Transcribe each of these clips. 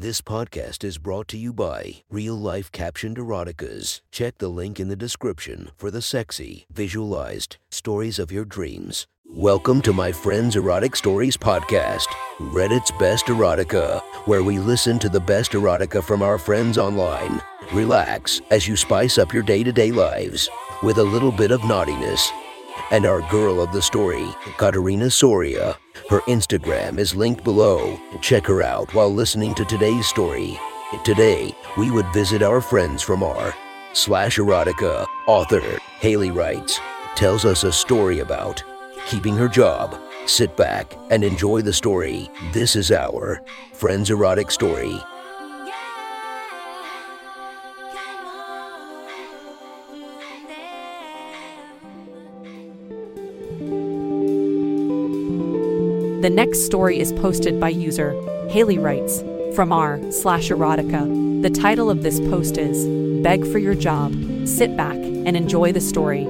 This podcast is brought to you by Real Life Captioned Eroticas. Check the link in the description for the sexy, visualized stories of your dreams. Welcome to my Friends Erotic Stories podcast, Reddit's Best Erotica, where we listen to the best erotica from our friends online. Relax as you spice up your day to day lives with a little bit of naughtiness. And our girl of the story, Katerina Soria. Her Instagram is linked below. Check her out while listening to today's story. Today, we would visit our friends from r slash erotica author, Haley writes, tells us a story about keeping her job. Sit back and enjoy the story. This is our Friends Erotic Story. The next story is posted by user Haley Writes from r slash erotica. The title of this post is Beg for Your Job. Sit back and enjoy the story.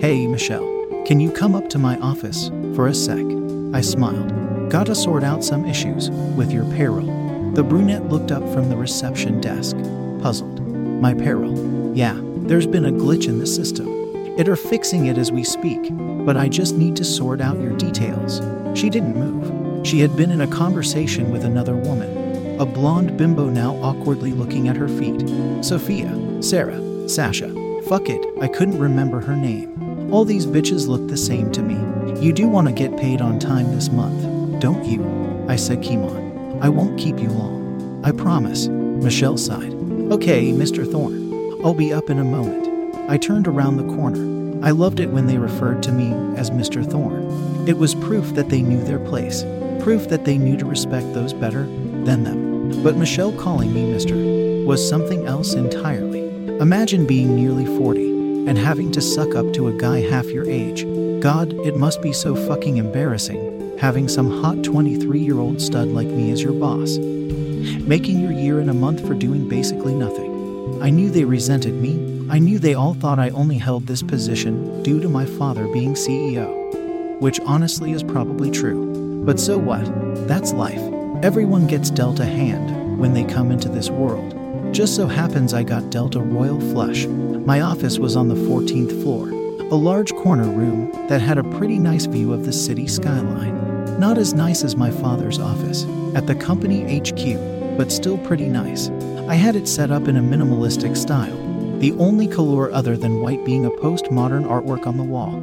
Hey, Michelle, can you come up to my office for a sec? I smiled. Gotta sort out some issues with your payroll. The brunette looked up from the reception desk, puzzled. My payroll? Yeah, there's been a glitch in the system. It are fixing it as we speak, but I just need to sort out your details. She didn't move. She had been in a conversation with another woman, a blonde bimbo now awkwardly looking at her feet. Sophia, Sarah, Sasha. Fuck it, I couldn't remember her name. All these bitches look the same to me. You do want to get paid on time this month, don't you? I said, Kimon. I won't keep you long. I promise. Michelle sighed. Okay, Mr. Thorne. I'll be up in a moment. I turned around the corner. I loved it when they referred to me as Mr. Thorne. It was proof that they knew their place, proof that they knew to respect those better than them. But Michelle calling me Mr. was something else entirely. Imagine being nearly 40 and having to suck up to a guy half your age. God, it must be so fucking embarrassing having some hot 23 year old stud like me as your boss. Making your year in a month for doing basically nothing. I knew they resented me. I knew they all thought I only held this position due to my father being CEO. Which honestly is probably true. But so what? That's life. Everyone gets dealt a hand when they come into this world. Just so happens I got dealt a royal flush. My office was on the 14th floor, a large corner room that had a pretty nice view of the city skyline. Not as nice as my father's office at the company HQ, but still pretty nice. I had it set up in a minimalistic style, the only color other than white being a postmodern artwork on the wall.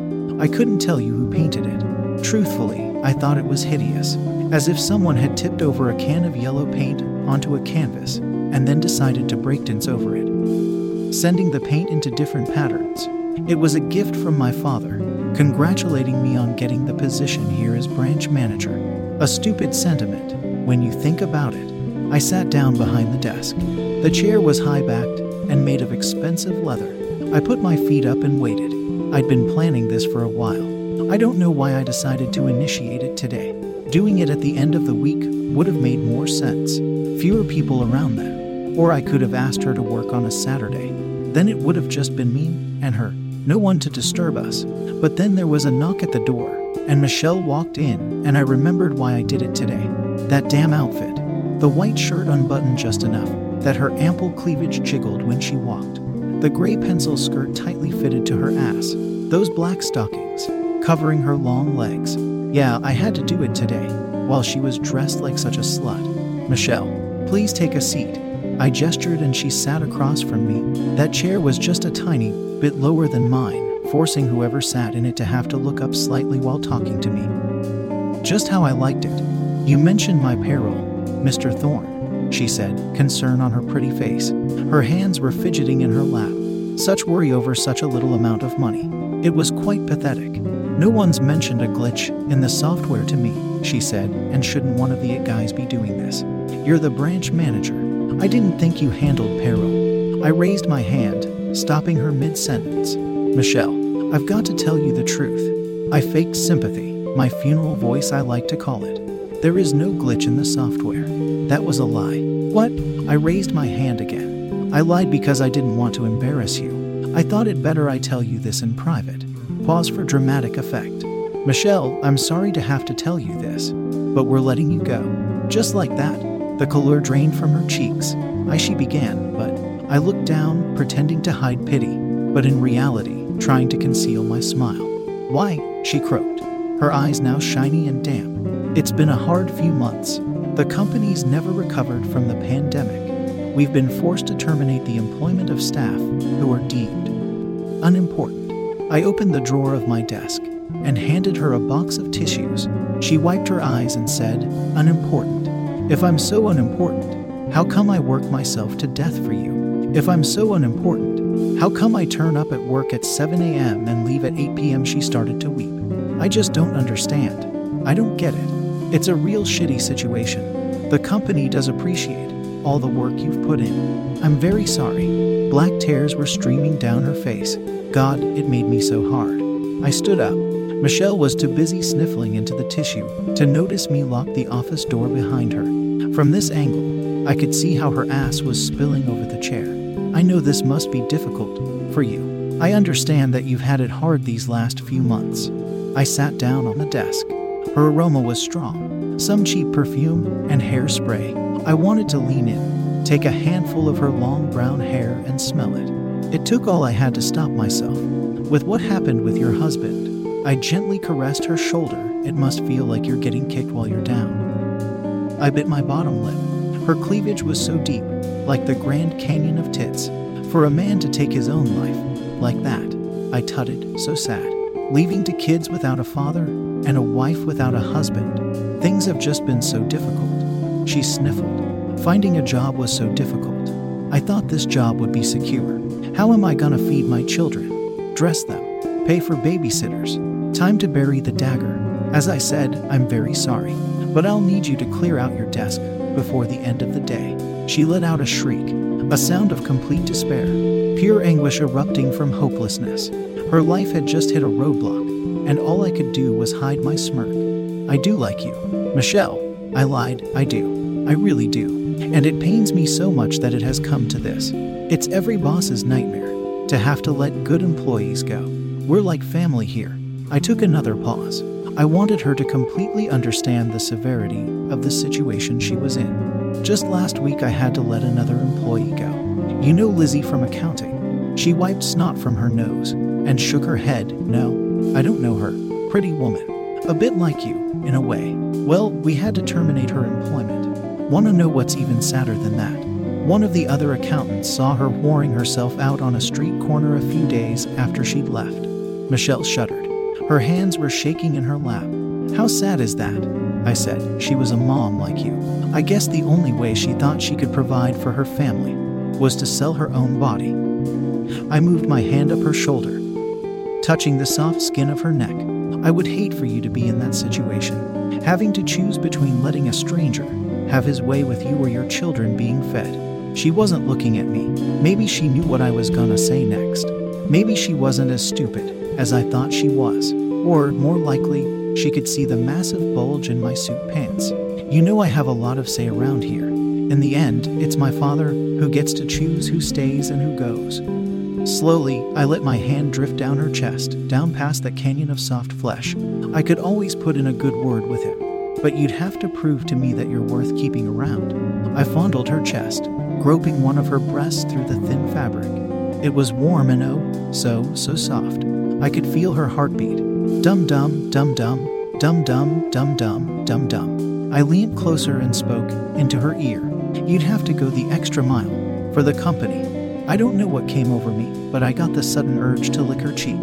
I couldn't tell you who painted it. Truthfully, I thought it was hideous, as if someone had tipped over a can of yellow paint onto a canvas and then decided to breakdance over it, sending the paint into different patterns. It was a gift from my father, congratulating me on getting the position here as branch manager. A stupid sentiment, when you think about it. I sat down behind the desk. The chair was high backed and made of expensive leather. I put my feet up and waited. I'd been planning this for a while. I don't know why I decided to initiate it today. Doing it at the end of the week would have made more sense. Fewer people around then. Or I could have asked her to work on a Saturday. Then it would have just been me and her. No one to disturb us. But then there was a knock at the door, and Michelle walked in, and I remembered why I did it today. That damn outfit. The white shirt unbuttoned just enough that her ample cleavage jiggled when she walked. The gray pencil skirt tightly fitted to her ass. Those black stockings, covering her long legs. Yeah, I had to do it today, while she was dressed like such a slut. Michelle, please take a seat. I gestured and she sat across from me. That chair was just a tiny bit lower than mine, forcing whoever sat in it to have to look up slightly while talking to me. Just how I liked it. You mentioned my payroll, Mr. Thorne, she said, concern on her pretty face. Her hands were fidgeting in her lap. Such worry over such a little amount of money. It was quite pathetic. No one's mentioned a glitch in the software to me, she said, and shouldn't one of the guys be doing this? You're the branch manager. I didn't think you handled payroll. I raised my hand, stopping her mid sentence. Michelle, I've got to tell you the truth. I faked sympathy, my funeral voice, I like to call it. There is no glitch in the software. That was a lie. What? I raised my hand again. I lied because I didn't want to embarrass you. I thought it better I tell you this in private. Pause for dramatic effect. Michelle, I'm sorry to have to tell you this, but we're letting you go. Just like that, the color drained from her cheeks. I she began, but I looked down, pretending to hide pity, but in reality, trying to conceal my smile. Why? she croaked, her eyes now shiny and damp. It's been a hard few months. The company's never recovered from the pandemic. We've been forced to terminate the employment of staff who are deemed unimportant. I opened the drawer of my desk and handed her a box of tissues. She wiped her eyes and said, Unimportant. If I'm so unimportant, how come I work myself to death for you? If I'm so unimportant, how come I turn up at work at 7 a.m. and leave at 8 p.m.? She started to weep. I just don't understand. I don't get it. It's a real shitty situation. The company does appreciate all the work you've put in. I'm very sorry. Black tears were streaming down her face. God, it made me so hard. I stood up. Michelle was too busy sniffling into the tissue to notice me lock the office door behind her. From this angle, I could see how her ass was spilling over the chair. I know this must be difficult for you. I understand that you've had it hard these last few months. I sat down on the desk. Her aroma was strong, some cheap perfume and hairspray. I wanted to lean in, take a handful of her long brown hair, and smell it. It took all I had to stop myself. With what happened with your husband, I gently caressed her shoulder. It must feel like you're getting kicked while you're down. I bit my bottom lip. Her cleavage was so deep, like the Grand Canyon of tits. For a man to take his own life like that, I tutted, so sad. Leaving to kids without a father and a wife without a husband, things have just been so difficult. She sniffled. Finding a job was so difficult. I thought this job would be secure. How am I gonna feed my children? Dress them? Pay for babysitters? Time to bury the dagger. As I said, I'm very sorry, but I'll need you to clear out your desk before the end of the day. She let out a shriek, a sound of complete despair, pure anguish erupting from hopelessness. Her life had just hit a roadblock, and all I could do was hide my smirk. I do like you. Michelle, I lied, I do. I really do. And it pains me so much that it has come to this. It's every boss's nightmare to have to let good employees go. We're like family here. I took another pause. I wanted her to completely understand the severity of the situation she was in. Just last week, I had to let another employee go. You know Lizzie from accounting. She wiped snot from her nose and shook her head. No, I don't know her. Pretty woman. A bit like you, in a way. Well, we had to terminate her employment. Want to know what's even sadder than that? One of the other accountants saw her whoring herself out on a street corner a few days after she'd left. Michelle shuddered. Her hands were shaking in her lap. How sad is that? I said. She was a mom like you. I guess the only way she thought she could provide for her family was to sell her own body. I moved my hand up her shoulder, touching the soft skin of her neck. I would hate for you to be in that situation, having to choose between letting a stranger have his way with you or your children being fed. She wasn't looking at me. Maybe she knew what I was gonna say next. Maybe she wasn't as stupid as I thought she was. Or, more likely, she could see the massive bulge in my suit pants. You know, I have a lot of say around here. In the end, it's my father who gets to choose who stays and who goes. Slowly, I let my hand drift down her chest, down past the canyon of soft flesh. I could always put in a good word with him, but you'd have to prove to me that you're worth keeping around. I fondled her chest, groping one of her breasts through the thin fabric. It was warm and oh, so, so soft. I could feel her heartbeat. Dum dum, dum dum, dum dum, dum dum, dum dum. I leaned closer and spoke into her ear. You'd have to go the extra mile for the company. I don't know what came over me, but I got the sudden urge to lick her cheek.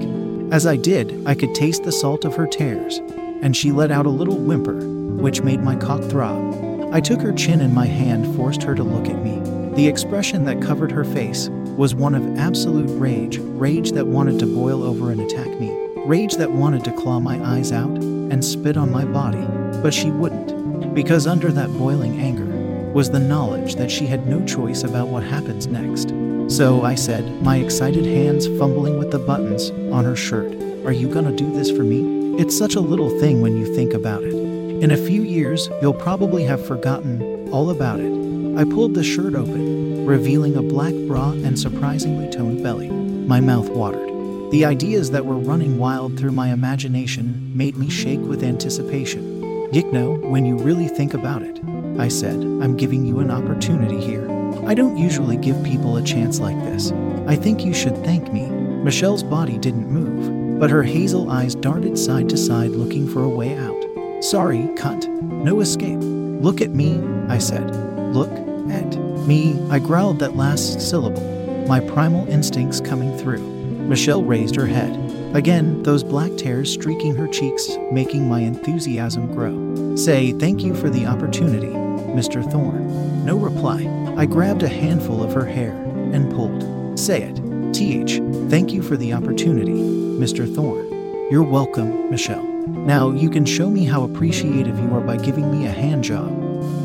As I did, I could taste the salt of her tears, and she let out a little whimper, which made my cock throb. I took her chin in my hand, forced her to look at me. The expression that covered her face was one of absolute rage rage that wanted to boil over and attack me, rage that wanted to claw my eyes out and spit on my body. But she wouldn't, because under that boiling anger was the knowledge that she had no choice about what happens next. So I said, my excited hands fumbling with the buttons on her shirt, Are you gonna do this for me? It's such a little thing when you think about it. In a few years, you'll probably have forgotten all about it. I pulled the shirt open, revealing a black bra and surprisingly toned belly. My mouth watered. The ideas that were running wild through my imagination made me shake with anticipation. Yikno, when you really think about it, I said, I'm giving you an opportunity here. I don't usually give people a chance like this. I think you should thank me. Michelle's body didn't move, but her hazel eyes darted side to side looking for a way out. Sorry, cunt. No escape. Look at me, I said. Look at me. I growled that last syllable, my primal instincts coming through. Michelle raised her head. Again, those black tears streaking her cheeks, making my enthusiasm grow. Say thank you for the opportunity, Mr. Thorne. No reply. I grabbed a handful of her hair and pulled. Say it. TH, thank you for the opportunity, Mr. Thorne. You're welcome, Michelle. Now you can show me how appreciative you are by giving me a hand job.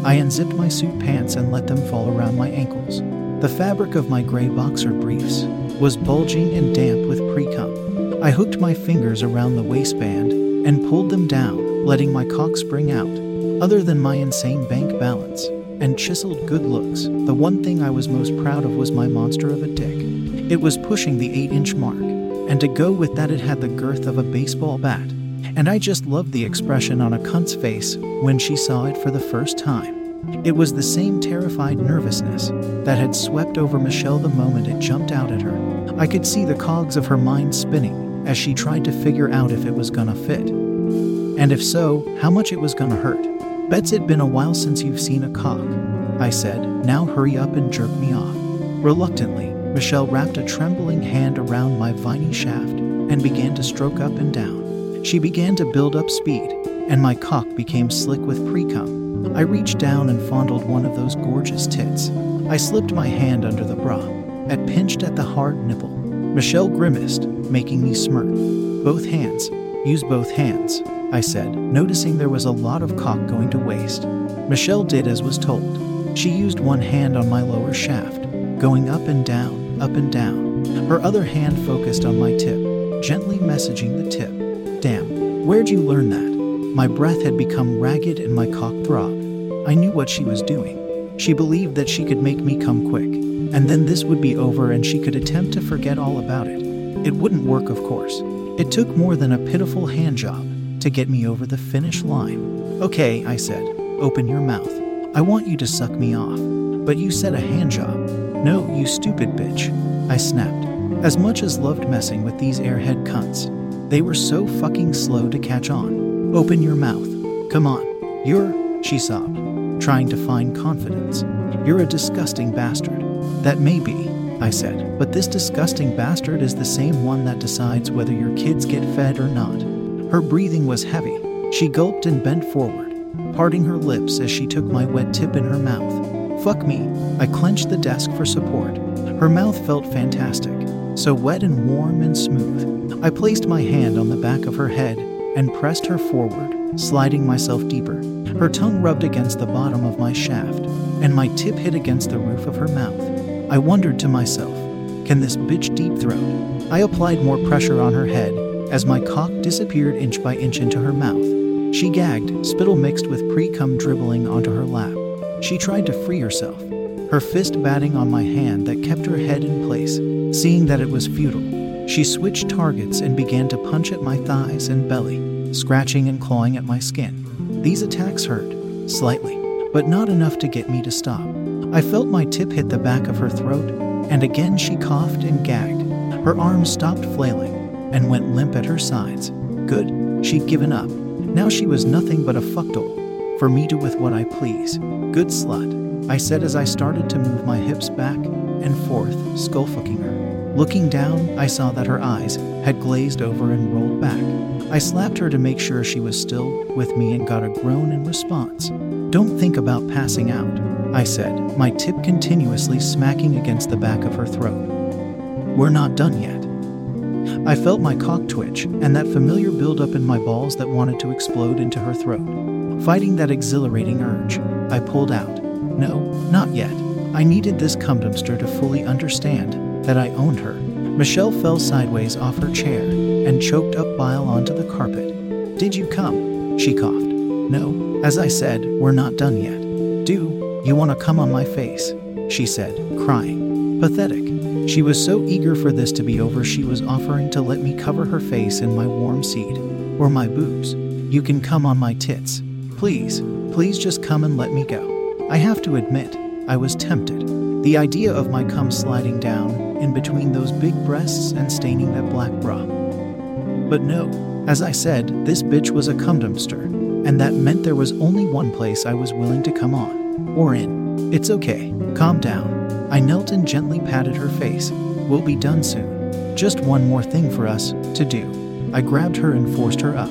I unzipped my suit pants and let them fall around my ankles. The fabric of my gray boxer briefs was bulging and damp with pre cum. I hooked my fingers around the waistband and pulled them down, letting my cock spring out. Other than my insane bank balance and chiseled good looks, the one thing I was most proud of was my monster of a dick. It was pushing the 8 inch mark, and to go with that, it had the girth of a baseball bat. And I just loved the expression on a cunt's face when she saw it for the first time. It was the same terrified nervousness that had swept over Michelle the moment it jumped out at her. I could see the cogs of her mind spinning as she tried to figure out if it was gonna fit. And if so, how much it was gonna hurt. Bets it been a while since you've seen a cock. I said, now hurry up and jerk me off. Reluctantly, Michelle wrapped a trembling hand around my viney shaft and began to stroke up and down. She began to build up speed, and my cock became slick with pre cum. I reached down and fondled one of those gorgeous tits. I slipped my hand under the bra and pinched at the hard nipple. Michelle grimaced, making me smirk. Both hands. Use both hands, I said, noticing there was a lot of cock going to waste. Michelle did as was told. She used one hand on my lower shaft, going up and down, up and down. Her other hand focused on my tip, gently messaging the tip. Damn, where'd you learn that? My breath had become ragged and my cock throbbed. I knew what she was doing. She believed that she could make me come quick, and then this would be over and she could attempt to forget all about it. It wouldn't work, of course. It took more than a pitiful hand job to get me over the finish line. Okay, I said, open your mouth. I want you to suck me off. But you said a hand job. No, you stupid bitch. I snapped. As much as loved messing with these airhead cunts, they were so fucking slow to catch on. Open your mouth. Come on. You're, she sobbed, trying to find confidence. You're a disgusting bastard. That may be, I said, but this disgusting bastard is the same one that decides whether your kids get fed or not. Her breathing was heavy. She gulped and bent forward, parting her lips as she took my wet tip in her mouth. Fuck me. I clenched the desk for support. Her mouth felt fantastic, so wet and warm and smooth. I placed my hand on the back of her head and pressed her forward, sliding myself deeper. Her tongue rubbed against the bottom of my shaft, and my tip hit against the roof of her mouth. I wondered to myself, can this bitch deep throat? I applied more pressure on her head as my cock disappeared inch by inch into her mouth. She gagged, spittle mixed with pre cum dribbling onto her lap. She tried to free herself, her fist batting on my hand that kept her head in place. Seeing that it was futile, she switched targets and began to punch at my thighs and belly, scratching and clawing at my skin. These attacks hurt, slightly, but not enough to get me to stop. I felt my tip hit the back of her throat, and again she coughed and gagged. Her arms stopped flailing and went limp at her sides. Good, she'd given up. Now she was nothing but a fuckdoll, for me to with what I please. Good slut, I said as I started to move my hips back and forth, skull fucking her. Looking down, I saw that her eyes had glazed over and rolled back. I slapped her to make sure she was still with me and got a groan in response. Don't think about passing out, I said, my tip continuously smacking against the back of her throat. We're not done yet. I felt my cock twitch and that familiar buildup in my balls that wanted to explode into her throat. Fighting that exhilarating urge, I pulled out. No, not yet. I needed this cum dumpster to fully understand that I owned her. Michelle fell sideways off her chair and choked up bile onto the carpet. Did you come? She coughed. No, as I said, we're not done yet. Do you want to come on my face? She said, crying. Pathetic. She was so eager for this to be over, she was offering to let me cover her face in my warm seed, or my boobs. You can come on my tits. Please, please just come and let me go. I have to admit, I was tempted. The idea of my cum sliding down in between those big breasts and staining that black bra. But no, as I said, this bitch was a cum dumpster, and that meant there was only one place I was willing to come on, or in. It's okay, calm down. I knelt and gently patted her face. We'll be done soon. Just one more thing for us to do. I grabbed her and forced her up.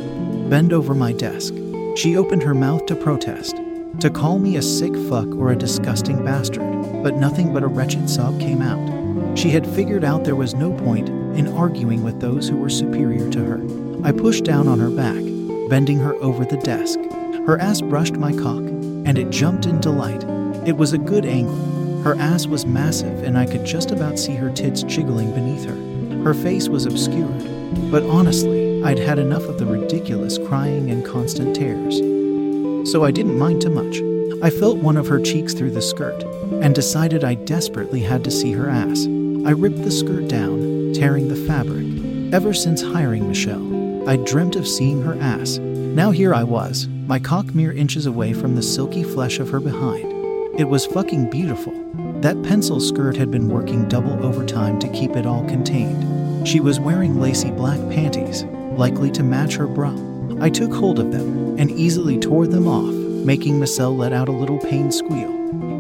Bend over my desk. She opened her mouth to protest, to call me a sick fuck or a disgusting bastard, but nothing but a wretched sob came out. She had figured out there was no point in arguing with those who were superior to her. I pushed down on her back, bending her over the desk. Her ass brushed my cock, and it jumped in delight. It was a good angle. Her ass was massive, and I could just about see her tits jiggling beneath her. Her face was obscured, but honestly, I'd had enough of the ridiculous crying and constant tears. So I didn't mind too much. I felt one of her cheeks through the skirt and decided I desperately had to see her ass. I ripped the skirt down, tearing the fabric. Ever since hiring Michelle, I'd dreamt of seeing her ass. Now here I was, my cock mere inches away from the silky flesh of her behind. It was fucking beautiful. That pencil skirt had been working double overtime to keep it all contained. She was wearing lacy black panties, likely to match her bra. I took hold of them and easily tore them off, making Michelle let out a little pain squeal.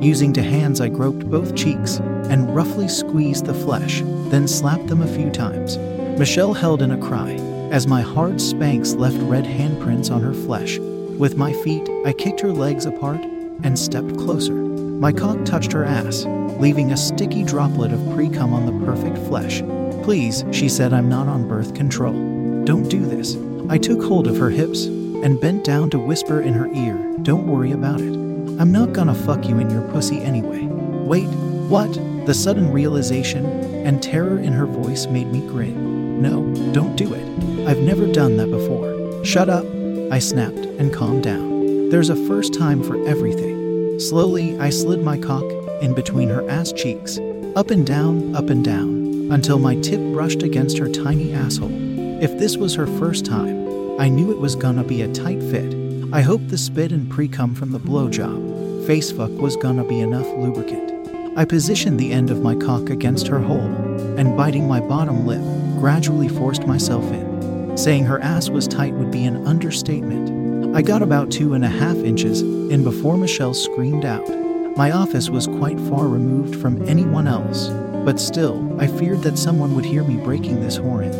Using two hands, I groped both cheeks and roughly squeezed the flesh, then slapped them a few times. Michelle held in a cry as my hard spanks left red handprints on her flesh. With my feet, I kicked her legs apart and stepped closer. My cock touched her ass, leaving a sticky droplet of pre cum on the perfect flesh. Please, she said, I'm not on birth control. Don't do this. I took hold of her hips and bent down to whisper in her ear, Don't worry about it. I'm not gonna fuck you in your pussy anyway. Wait, what? The sudden realization and terror in her voice made me grin. No, don't do it. I've never done that before. Shut up, I snapped and calmed down. There's a first time for everything. Slowly, I slid my cock in between her ass cheeks, up and down, up and down, until my tip brushed against her tiny asshole. If this was her first time, I knew it was gonna be a tight fit. I hoped the spit and pre cum from the blowjob, face fuck was gonna be enough lubricant. I positioned the end of my cock against her hole, and biting my bottom lip, gradually forced myself in. Saying her ass was tight would be an understatement. I got about two and a half inches in before Michelle screamed out. My office was quite far removed from anyone else, but still, I feared that someone would hear me breaking this horn.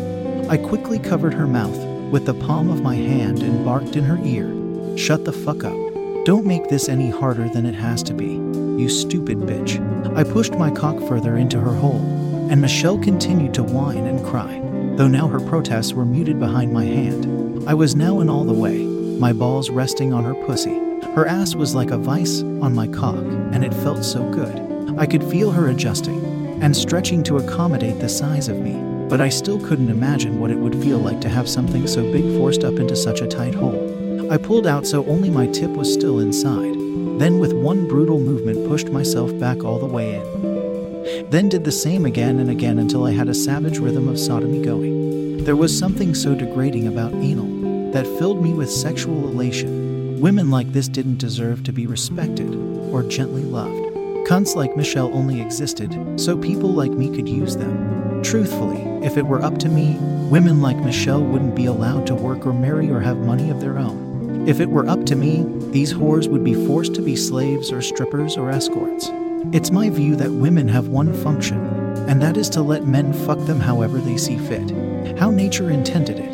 I quickly covered her mouth with the palm of my hand and barked in her ear, Shut the fuck up. Don't make this any harder than it has to be, you stupid bitch. I pushed my cock further into her hole, and Michelle continued to whine and cry, though now her protests were muted behind my hand. I was now in all the way, my balls resting on her pussy. Her ass was like a vice on my cock, and it felt so good. I could feel her adjusting and stretching to accommodate the size of me, but I still couldn't imagine what it would feel like to have something so big forced up into such a tight hole. I pulled out so only my tip was still inside, then with one brutal movement pushed myself back all the way in. Then did the same again and again until I had a savage rhythm of sodomy going. There was something so degrading about anal that filled me with sexual elation. Women like this didn't deserve to be respected or gently loved. Cunts like Michelle only existed so people like me could use them. Truthfully, if it were up to me, women like Michelle wouldn't be allowed to work or marry or have money of their own. If it were up to me, these whores would be forced to be slaves or strippers or escorts. It's my view that women have one function, and that is to let men fuck them however they see fit, how nature intended it.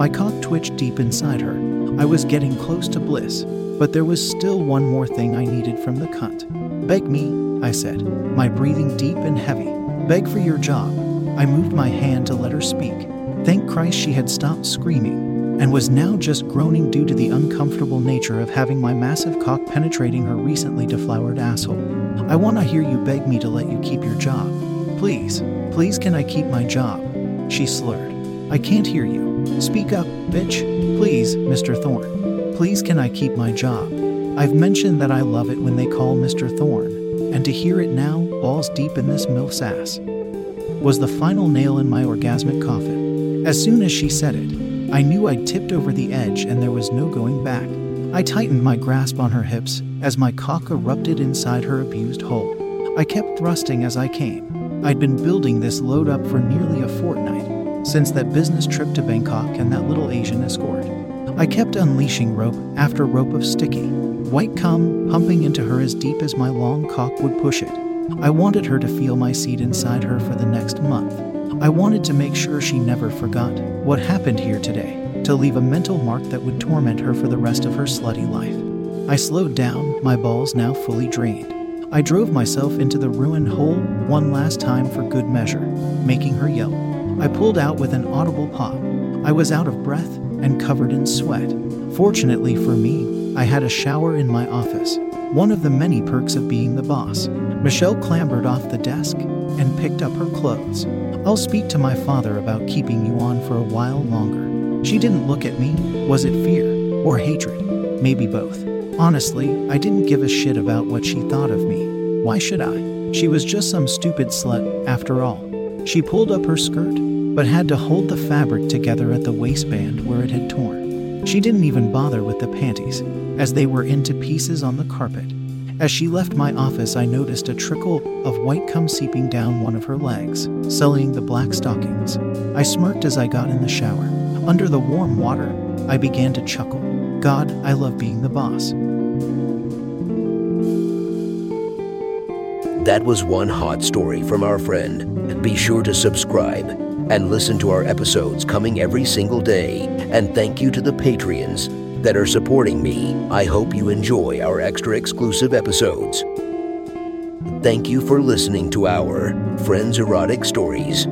My cock twitched deep inside her. I was getting close to bliss, but there was still one more thing I needed from the cunt. Beg me, I said, my breathing deep and heavy. Beg for your job. I moved my hand to let her speak. Thank Christ she had stopped screaming and was now just groaning due to the uncomfortable nature of having my massive cock penetrating her recently deflowered asshole. I want to hear you beg me to let you keep your job. Please, please, can I keep my job? She slurred. I can't hear you. Speak up, bitch. Please, Mr. Thorne. Please, can I keep my job? I've mentioned that I love it when they call Mr. Thorne, and to hear it now, balls deep in this MILF's ass. was the final nail in my orgasmic coffin. As soon as she said it, I knew I'd tipped over the edge and there was no going back. I tightened my grasp on her hips as my cock erupted inside her abused hole. I kept thrusting as I came. I'd been building this load up for nearly a fortnight, since that business trip to Bangkok and that little Asian escort. I kept unleashing rope after rope of sticky, white cum pumping into her as deep as my long cock would push it. I wanted her to feel my seed inside her for the next month. I wanted to make sure she never forgot what happened here today, to leave a mental mark that would torment her for the rest of her slutty life. I slowed down, my balls now fully drained. I drove myself into the ruined hole one last time for good measure, making her yell. I pulled out with an audible pop. I was out of breath and covered in sweat. Fortunately for me, I had a shower in my office, one of the many perks of being the boss. Michelle clambered off the desk and picked up her clothes. I'll speak to my father about keeping you on for a while longer. She didn't look at me. Was it fear or hatred? Maybe both. Honestly, I didn't give a shit about what she thought of me. Why should I? She was just some stupid slut, after all. She pulled up her skirt, but had to hold the fabric together at the waistband where it had torn. She didn't even bother with the panties, as they were into pieces on the carpet. As she left my office, I noticed a trickle of white cum seeping down one of her legs, sullying the black stockings. I smirked as I got in the shower. Under the warm water, I began to chuckle. God, I love being the boss. That was one hot story from our friend. Be sure to subscribe and listen to our episodes coming every single day. And thank you to the Patreons that are supporting me. I hope you enjoy our extra exclusive episodes. Thank you for listening to our Friends Erotic Stories.